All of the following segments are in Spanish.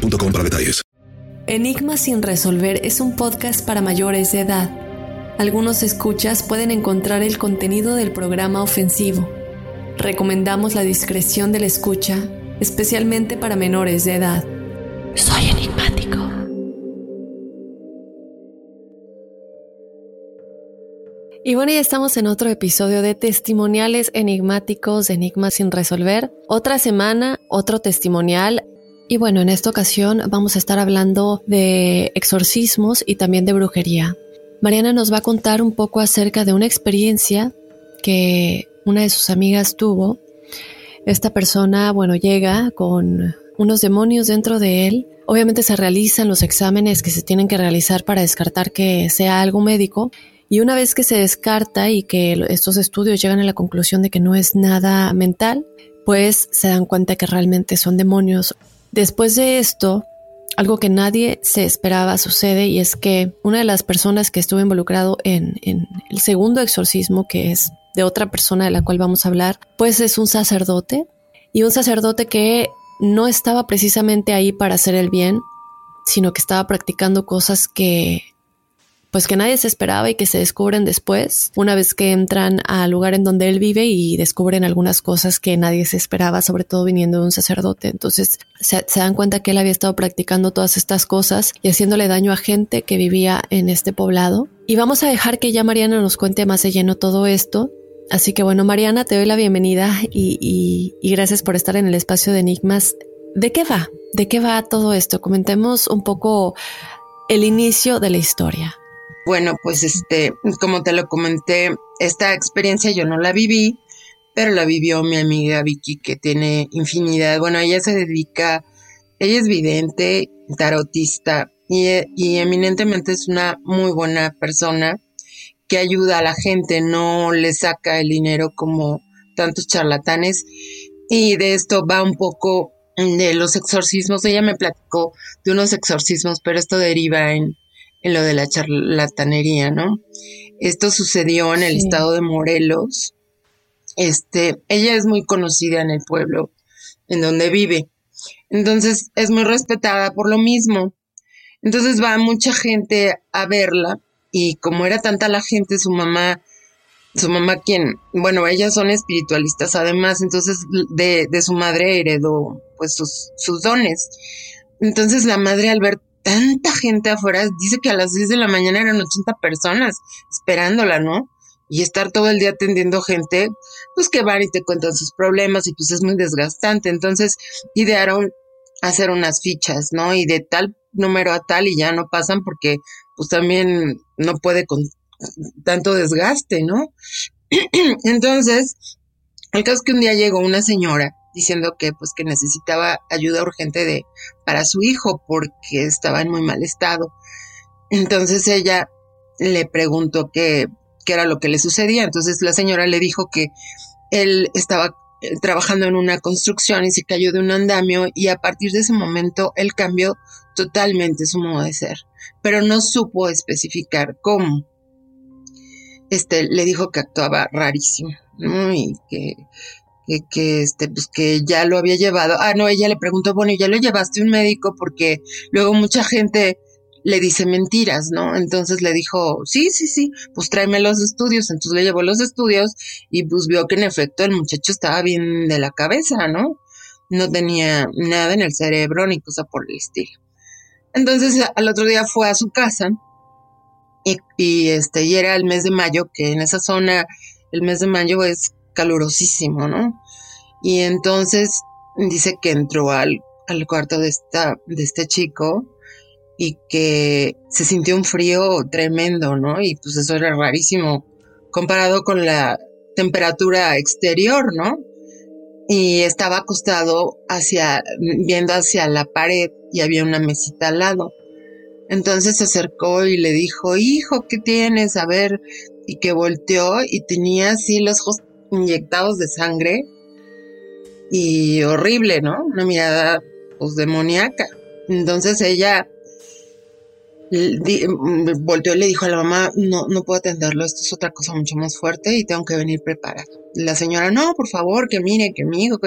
detalles. Enigma sin resolver es un podcast para mayores de edad. Algunos escuchas pueden encontrar el contenido del programa ofensivo. Recomendamos la discreción de la escucha, especialmente para menores de edad. Soy enigmático. Y bueno, ya estamos en otro episodio de testimoniales enigmáticos, enigmas sin resolver. Otra semana, otro testimonial. Y bueno, en esta ocasión vamos a estar hablando de exorcismos y también de brujería. Mariana nos va a contar un poco acerca de una experiencia que una de sus amigas tuvo. Esta persona, bueno, llega con unos demonios dentro de él. Obviamente se realizan los exámenes que se tienen que realizar para descartar que sea algo médico. Y una vez que se descarta y que estos estudios llegan a la conclusión de que no es nada mental, pues se dan cuenta que realmente son demonios Después de esto, algo que nadie se esperaba sucede y es que una de las personas que estuvo involucrado en, el segundo exorcismo, que es de otra persona de la cual vamos a hablar, pues es un sacerdote. Y un sacerdote que no estaba precisamente ahí para hacer el bien, sino que estaba practicando cosas que pues que nadie se esperaba y que se descubren después, una vez que entran al lugar en donde él vive y descubren algunas cosas que nadie se esperaba, sobre todo viniendo de un sacerdote. Entonces se, dan cuenta que él había estado practicando todas estas cosas y haciéndole daño a gente que vivía en este poblado. Y vamos a dejar que ya Mariana nos cuente más de lleno todo esto. Así que bueno, Mariana, te doy la bienvenida y, y gracias por estar en el espacio de Enigmas. ¿De qué va? ¿De qué va todo esto? Comentemos un poco el inicio de la historia. Bueno, pues este, como te lo comenté, esta experiencia yo no la viví, pero la vivió mi amiga Vicky, que tiene infinidad. Bueno, ella se dedica, ella es vidente, tarotista y, y eminentemente es una muy buena persona que ayuda a la gente, no le saca el dinero como tantos charlatanes. Y de esto va un poco de los exorcismos. Ella me platicó de unos exorcismos, pero esto deriva en en lo de la charlatanería, ¿no? Esto sucedió en el estado de Morelos. Este, ella es muy conocida en el pueblo en donde vive. Entonces es muy respetada por lo mismo. Entonces va mucha gente a verla y como era tanta la gente, su mamá, su mamá quien, bueno, ellas son espiritualistas además, entonces de, de su madre heredó pues sus, sus dones. Entonces la madre al ver tanta gente afuera, dice que a las 10 de la mañana eran 80 personas esperándola, ¿no? Y estar todo el día atendiendo gente, pues que van y te cuentan sus problemas y pues es muy desgastante. Entonces idearon hacer unas fichas, ¿no? Y de tal número a tal y ya no pasan porque pues también no puede con tanto desgaste, ¿no? Entonces, el caso es que un día llegó una señora diciendo que pues que necesitaba ayuda urgente de para su hijo porque estaba en muy mal estado. Entonces ella le preguntó qué, qué era lo que le sucedía. Entonces la señora le dijo que él estaba eh, trabajando en una construcción y se cayó de un andamio y a partir de ese momento él cambió totalmente su modo de ser, pero no supo especificar cómo. Este le dijo que actuaba rarísimo, y que que, este, pues que ya lo había llevado. Ah, no, ella le preguntó, bueno, ya lo llevaste a un médico porque luego mucha gente le dice mentiras, ¿no? Entonces le dijo, sí, sí, sí, pues tráeme los estudios. Entonces le llevó los estudios y pues vio que en efecto el muchacho estaba bien de la cabeza, ¿no? No tenía nada en el cerebro ni cosa por el estilo. Entonces al otro día fue a su casa y, y este, y era el mes de mayo, que en esa zona el mes de mayo es calurosísimo, ¿no? Y entonces dice que entró al, al cuarto de, esta, de este chico y que se sintió un frío tremendo, ¿no? Y pues eso era rarísimo comparado con la temperatura exterior, ¿no? Y estaba acostado hacia, viendo hacia la pared y había una mesita al lado. Entonces se acercó y le dijo, hijo, ¿qué tienes? A ver, y que volteó y tenía así los ojos inyectados de sangre y horrible, ¿no? Una mirada pues demoníaca. Entonces ella Mm, volteó y le dijo a la mamá, no, no puedo atenderlo, esto es otra cosa mucho más fuerte y tengo que venir preparada. La señora, no, por favor, que mire, que mi hijo,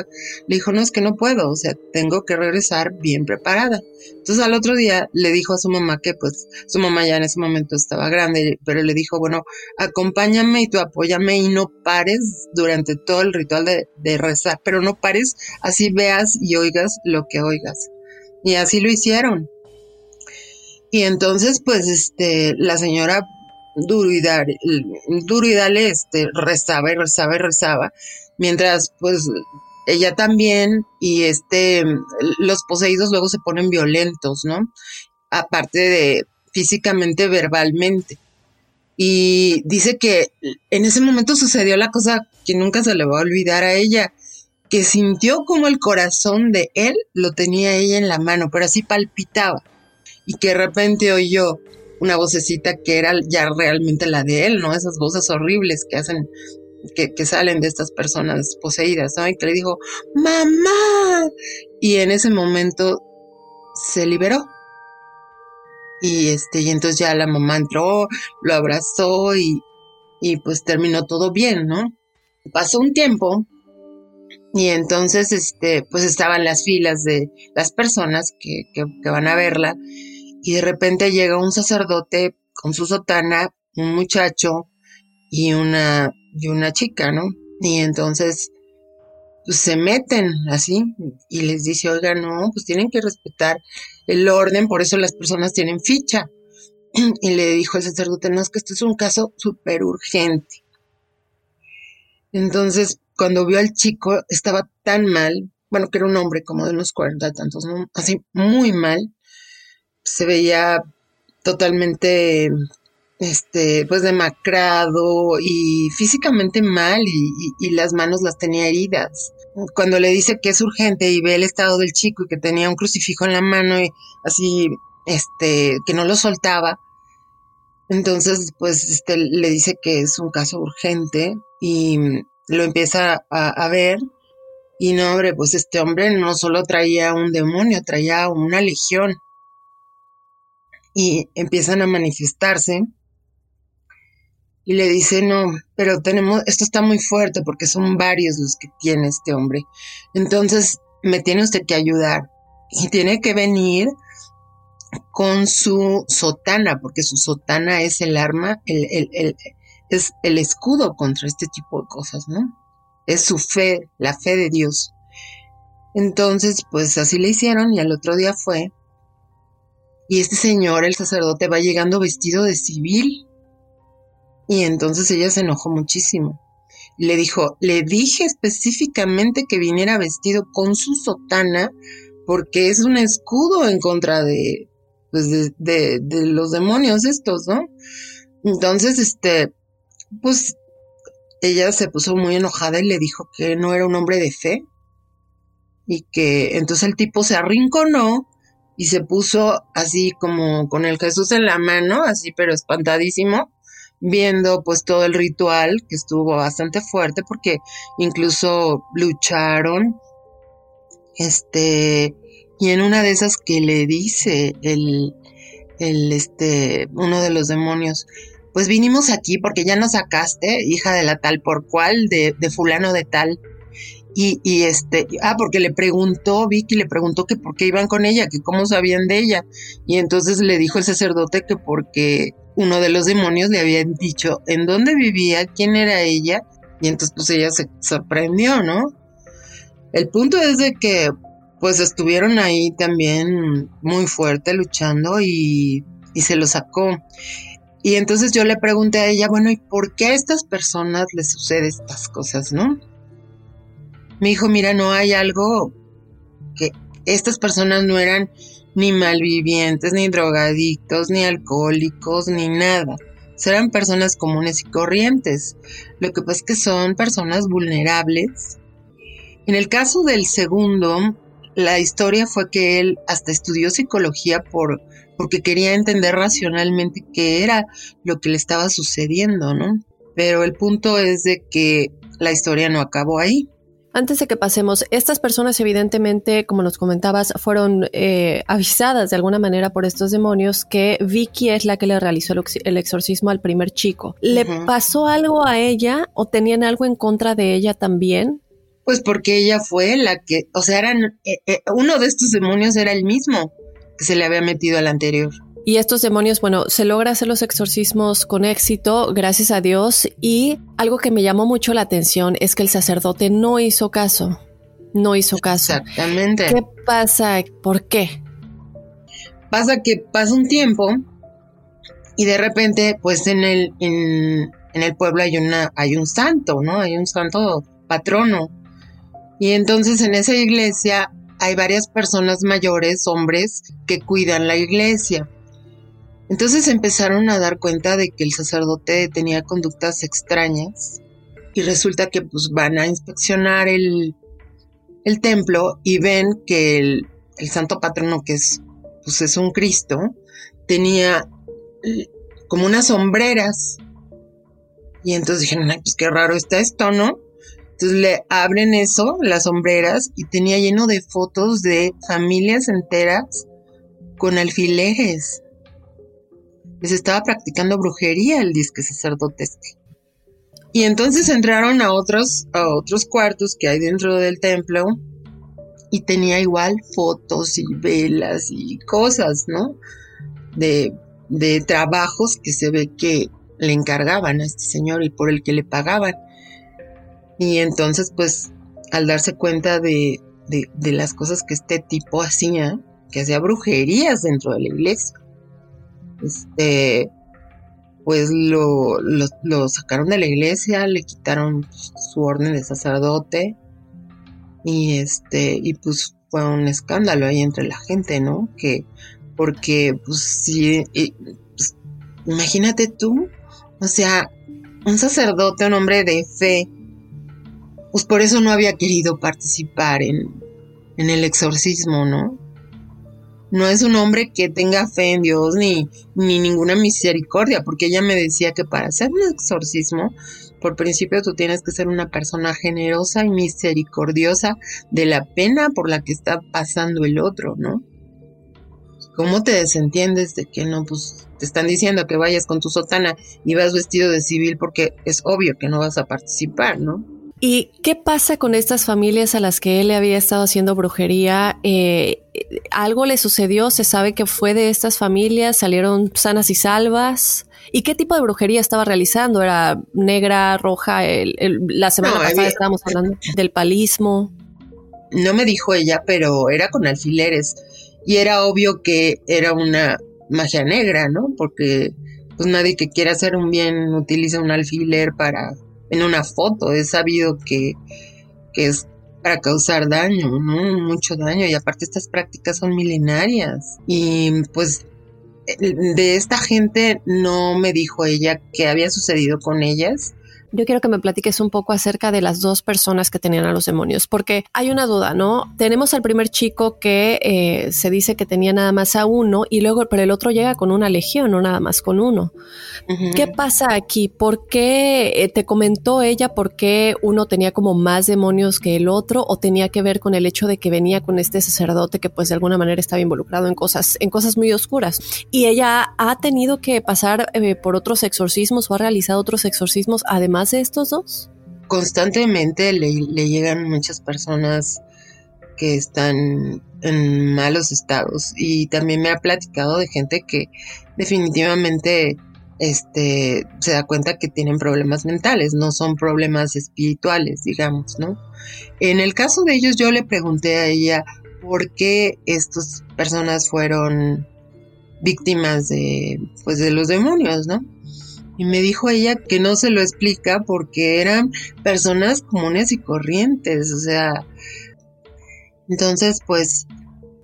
le dijo, no, es que no puedo, o sea, tengo que regresar bien preparada. Entonces al otro día le dijo a su mamá que pues su mamá ya en ese momento estaba grande, pero le dijo, bueno, acompáñame y tú apóyame y no pares durante todo el ritual de rezar, pero no pares, así veas y oigas lo que oigas. Y así lo hicieron. Y entonces, pues, este, la señora duro y dale, este, rezaba y rezaba y rezaba, mientras, pues, ella también y este, los poseídos luego se ponen violentos, ¿no? Aparte de físicamente, verbalmente. Y dice que en ese momento sucedió la cosa que nunca se le va a olvidar a ella, que sintió como el corazón de él lo tenía ella en la mano, pero así palpitaba y que de repente oyó una vocecita que era ya realmente la de él, ¿no? Esas voces horribles que hacen, que, que salen de estas personas poseídas, ¿no? Y que le dijo, mamá. Y en ese momento se liberó. Y este, y entonces ya la mamá entró, lo abrazó y, y pues terminó todo bien, ¿no? Pasó un tiempo y entonces, este, pues estaban las filas de las personas que, que, que van a verla y de repente llega un sacerdote con su sotana, un muchacho y una, y una chica, ¿no? Y entonces pues, se meten así y les dice, oiga, no, pues tienen que respetar el orden, por eso las personas tienen ficha. Y le dijo el sacerdote, no, es que esto es un caso súper urgente. Entonces, cuando vio al chico, estaba tan mal, bueno, que era un hombre como de unos cuarenta tantos, ¿no? así muy mal, se veía totalmente este, pues demacrado y físicamente mal y, las manos las tenía heridas. Cuando le dice que es urgente y ve el estado del chico y que tenía un crucifijo en la mano y así, este, que no lo soltaba, entonces pues este, le dice que es un caso urgente y lo empieza a, a ver y no, hombre, pues este hombre no solo traía un demonio, traía una legión y empiezan a manifestarse. Y le dice, no, pero tenemos, esto está muy fuerte porque son varios los que tiene este hombre. Entonces, me tiene usted que ayudar. Y tiene que venir con su sotana, porque su sotana es el arma, el, el, es el escudo contra este tipo de cosas, ¿no? Es su fe, la fe de Dios. Entonces, pues así le hicieron y al otro día fue y este señor, el sacerdote, va llegando vestido de civil. Y entonces ella se enojó muchísimo. Le dijo, le dije específicamente que viniera vestido con su sotana porque es un escudo en contra de, pues de, los demonios estos, ¿no? Entonces, este, pues ella se puso muy enojada y le dijo que no era un hombre de fe y que entonces el tipo se arrinconó y se puso así como con el Jesús en la mano, así pero espantadísimo, viendo pues todo el ritual que estuvo bastante fuerte porque incluso lucharon, este, y en una de esas que le dice el, el, este, uno de los demonios, pues vinimos aquí porque ya nos sacaste, hija de la tal por cual, de, de fulano de tal, y, y, este, ah, porque le preguntó, Vicky le preguntó que por qué iban con ella, que cómo sabían de ella. Y entonces le dijo el sacerdote que porque uno de los demonios le había dicho en dónde vivía, quién era ella. Y entonces pues ella se sorprendió, ¿no? El punto es de que pues estuvieron ahí también muy fuerte luchando y, y se lo sacó. Y entonces yo le pregunté a ella, bueno, ¿y por qué a estas personas les sucede estas cosas, no? Me dijo, mira, no hay algo que estas personas no eran ni malvivientes, ni drogadictos, ni alcohólicos, ni nada. Eran personas comunes y corrientes. Lo que pasa es que son personas vulnerables. En el caso del segundo, la historia fue que él hasta estudió psicología por, porque quería entender racionalmente qué era lo que le estaba sucediendo, ¿no? Pero el punto es de que la historia no acabó ahí. Antes de que pasemos, estas personas evidentemente, como nos comentabas, fueron eh, avisadas de alguna manera por estos demonios que Vicky es la que le realizó el, exorcismo al primer chico. ¿Le pasó algo a ella o tenían algo en contra de ella también? Pues porque ella fue la que, o sea, eran, eh, eh, uno de estos demonios era el mismo que se le había metido al anterior. Y estos demonios, bueno, se logra hacer los exorcismos con éxito, gracias a Dios. Y algo que me llamó mucho la atención es que el sacerdote no hizo caso. No hizo caso. Exactamente. ¿Qué pasa? ¿Por qué? Pasa que pasa un tiempo y de repente, pues en el, en, en el pueblo hay, una, hay un santo, ¿no? Hay un santo patrono. Y entonces en esa iglesia hay varias personas mayores, hombres, que cuidan la iglesia. Entonces empezaron a dar cuenta de que el sacerdote tenía conductas extrañas y resulta que pues van a inspeccionar el, el templo y ven que el, el, santo patrono que es pues es un Cristo tenía como unas sombreras. Y entonces dijeron ay pues qué raro está esto no entonces le abren eso las sombreras y tenía lleno de fotos de familias enteras con alfileres les estaba practicando brujería el disque sacerdote este. Y entonces entraron a otros, a otros cuartos que hay dentro del templo y tenía igual fotos y velas y cosas, ¿no? De, de trabajos que se ve que le encargaban a este señor y por el que le pagaban. Y entonces, pues, al darse cuenta de, de, de las cosas que este tipo hacía, que hacía brujerías dentro de la iglesia, este, pues lo, lo, sacaron de la iglesia, le quitaron su orden de sacerdote y este, y pues fue un escándalo ahí entre la gente, ¿no? Que, porque, pues sí, pues, imagínate tú, o sea, un sacerdote, un hombre de fe, pues por eso no había querido participar en, en el exorcismo, ¿no? No es un hombre que tenga fe en Dios ni, ni ninguna misericordia, porque ella me decía que para hacer un exorcismo, por principio tú tienes que ser una persona generosa y misericordiosa de la pena por la que está pasando el otro, ¿no? ¿Cómo te desentiendes de que no, pues te están diciendo que vayas con tu sotana y vas vestido de civil porque es obvio que no vas a participar, ¿no? ¿Y qué pasa con estas familias a las que él le había estado haciendo brujería? Eh, ¿Algo le sucedió? ¿Se sabe que fue de estas familias? ¿Salieron sanas y salvas? ¿Y qué tipo de brujería estaba realizando? ¿Era negra, roja? la semana pasada estábamos hablando del palismo. No me dijo ella, pero era con alfileres. Y era obvio que era una magia negra, ¿no? Porque pues nadie que quiera hacer un bien utiliza un alfiler para en una foto. He sabido que, que es para causar daño, ¿no? Mucho daño. Y aparte estas prácticas son milenarias. Y pues de esta gente no me dijo ella qué había sucedido con ellas, yo quiero que me platiques un poco acerca de las dos personas que tenían a los demonios, porque hay una duda, ¿no? Tenemos al primer chico que eh, se dice que tenía nada más a uno y luego, pero el otro llega con una legión, no nada más con uno. ¿Qué pasa aquí? ¿Por qué eh, te comentó ella por qué uno tenía como más demonios que el otro o tenía que ver con el hecho de que venía con este sacerdote que pues de alguna manera estaba involucrado en cosas, en cosas muy oscuras? Y ella ha tenido que pasar eh, por otros exorcismos o ha realizado otros exorcismos además estos dos? Constantemente le, llegan muchas personas que están en malos estados y también me ha platicado de gente que definitivamente este se da cuenta que tienen problemas mentales, no son problemas espirituales, digamos, ¿no? En el caso de ellos yo le pregunté a ella por qué estas personas fueron víctimas de pues de los demonios, ¿no? Y me dijo ella que no se lo explica porque eran personas comunes y corrientes, o sea, entonces pues,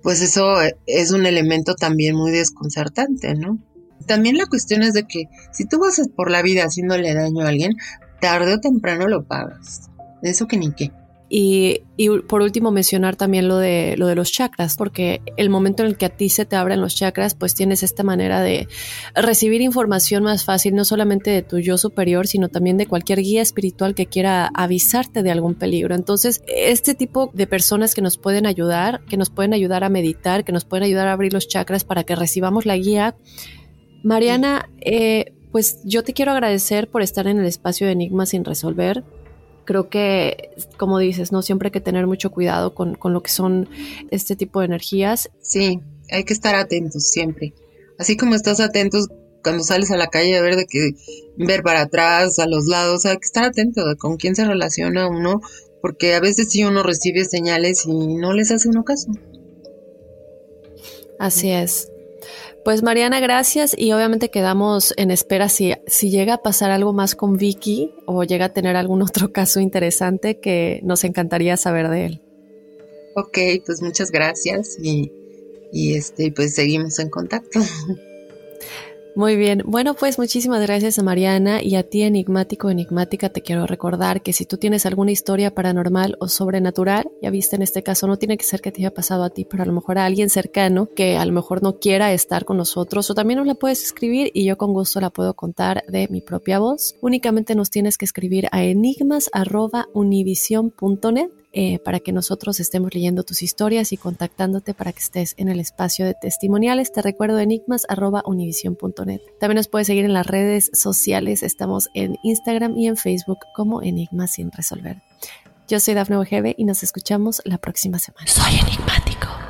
pues eso es un elemento también muy desconcertante, ¿no? También la cuestión es de que si tú vas por la vida haciéndole daño a alguien, tarde o temprano lo pagas. Eso que ni qué. Y, por último mencionar también lo de, lo de los chakras, porque el momento en el que a ti se te abren los chakras, pues tienes esta manera de recibir información más fácil, no solamente de tu yo superior, sino también de cualquier guía espiritual que quiera avisarte de algún peligro. Entonces, este tipo de personas que nos pueden ayudar, que nos pueden ayudar a meditar, que nos pueden ayudar a abrir los chakras para que recibamos la guía. Mariana, eh, pues yo te quiero agradecer por estar en el espacio de Enigmas sin resolver creo que, como dices, no siempre hay que tener mucho cuidado con, lo que son este tipo de energías. Sí, hay que estar atentos siempre. Así como estás atentos cuando sales a la calle a ver de que ver para atrás, a los lados, hay que estar atento de con quién se relaciona uno, porque a veces sí uno recibe señales y no les hace uno caso. Así es. Pues Mariana, gracias y obviamente quedamos en espera si, si llega a pasar algo más con Vicky o llega a tener algún otro caso interesante que nos encantaría saber de él. Ok, pues muchas gracias y, y este, pues seguimos en contacto. Muy bien, bueno pues muchísimas gracias a Mariana y a ti enigmático enigmática te quiero recordar que si tú tienes alguna historia paranormal o sobrenatural, ya viste en este caso no tiene que ser que te haya pasado a ti, pero a lo mejor a alguien cercano que a lo mejor no quiera estar con nosotros o también nos la puedes escribir y yo con gusto la puedo contar de mi propia voz. Únicamente nos tienes que escribir a enigmas@univision.net eh, para que nosotros estemos leyendo tus historias y contactándote para que estés en el espacio de testimoniales. Te recuerdo enigmas.univision.net. También nos puedes seguir en las redes sociales. Estamos en Instagram y en Facebook como Enigmas sin resolver. Yo soy Dafne Ojeve y nos escuchamos la próxima semana. Soy enigmático.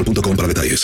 para detalles.